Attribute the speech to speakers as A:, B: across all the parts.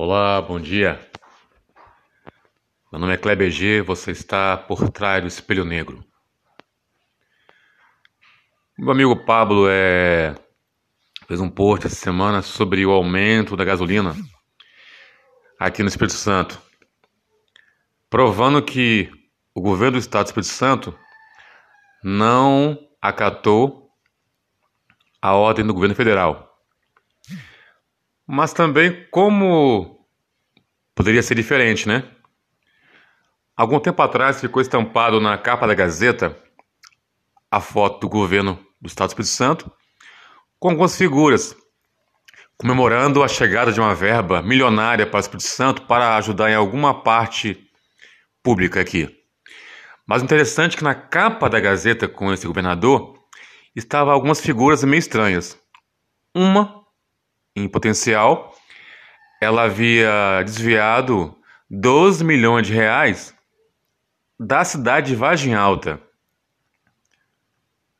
A: Olá, bom dia. Meu nome é Kleber G, você está por trás do Espelho Negro. Meu amigo Pablo é... fez um post essa semana sobre o aumento da gasolina aqui no Espírito Santo, provando que o governo do estado do Espírito Santo não acatou a ordem do governo federal mas também como poderia ser diferente, né? Algum tempo atrás ficou estampado na capa da Gazeta a foto do governo do Estado do Espírito Santo com algumas figuras comemorando a chegada de uma verba milionária para o Espírito Santo para ajudar em alguma parte pública aqui. Mas interessante é que na capa da Gazeta com esse governador estavam algumas figuras meio estranhas. Uma em potencial, ela havia desviado 12 milhões de reais da cidade de Vargem Alta.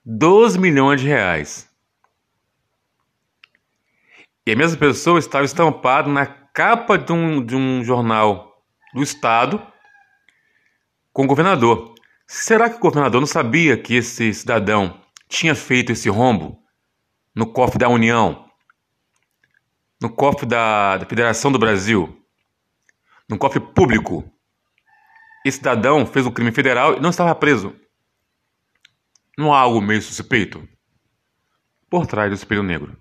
A: 12 milhões de reais. E a mesma pessoa estava estampada na capa de um, de um jornal do Estado com o governador. Será que o governador não sabia que esse cidadão tinha feito esse rombo no cofre da União? No cofre da, da Federação do Brasil, no cofre público. Esse cidadão fez um crime federal e não estava preso. Não há algo meio suspeito por trás do espelho negro.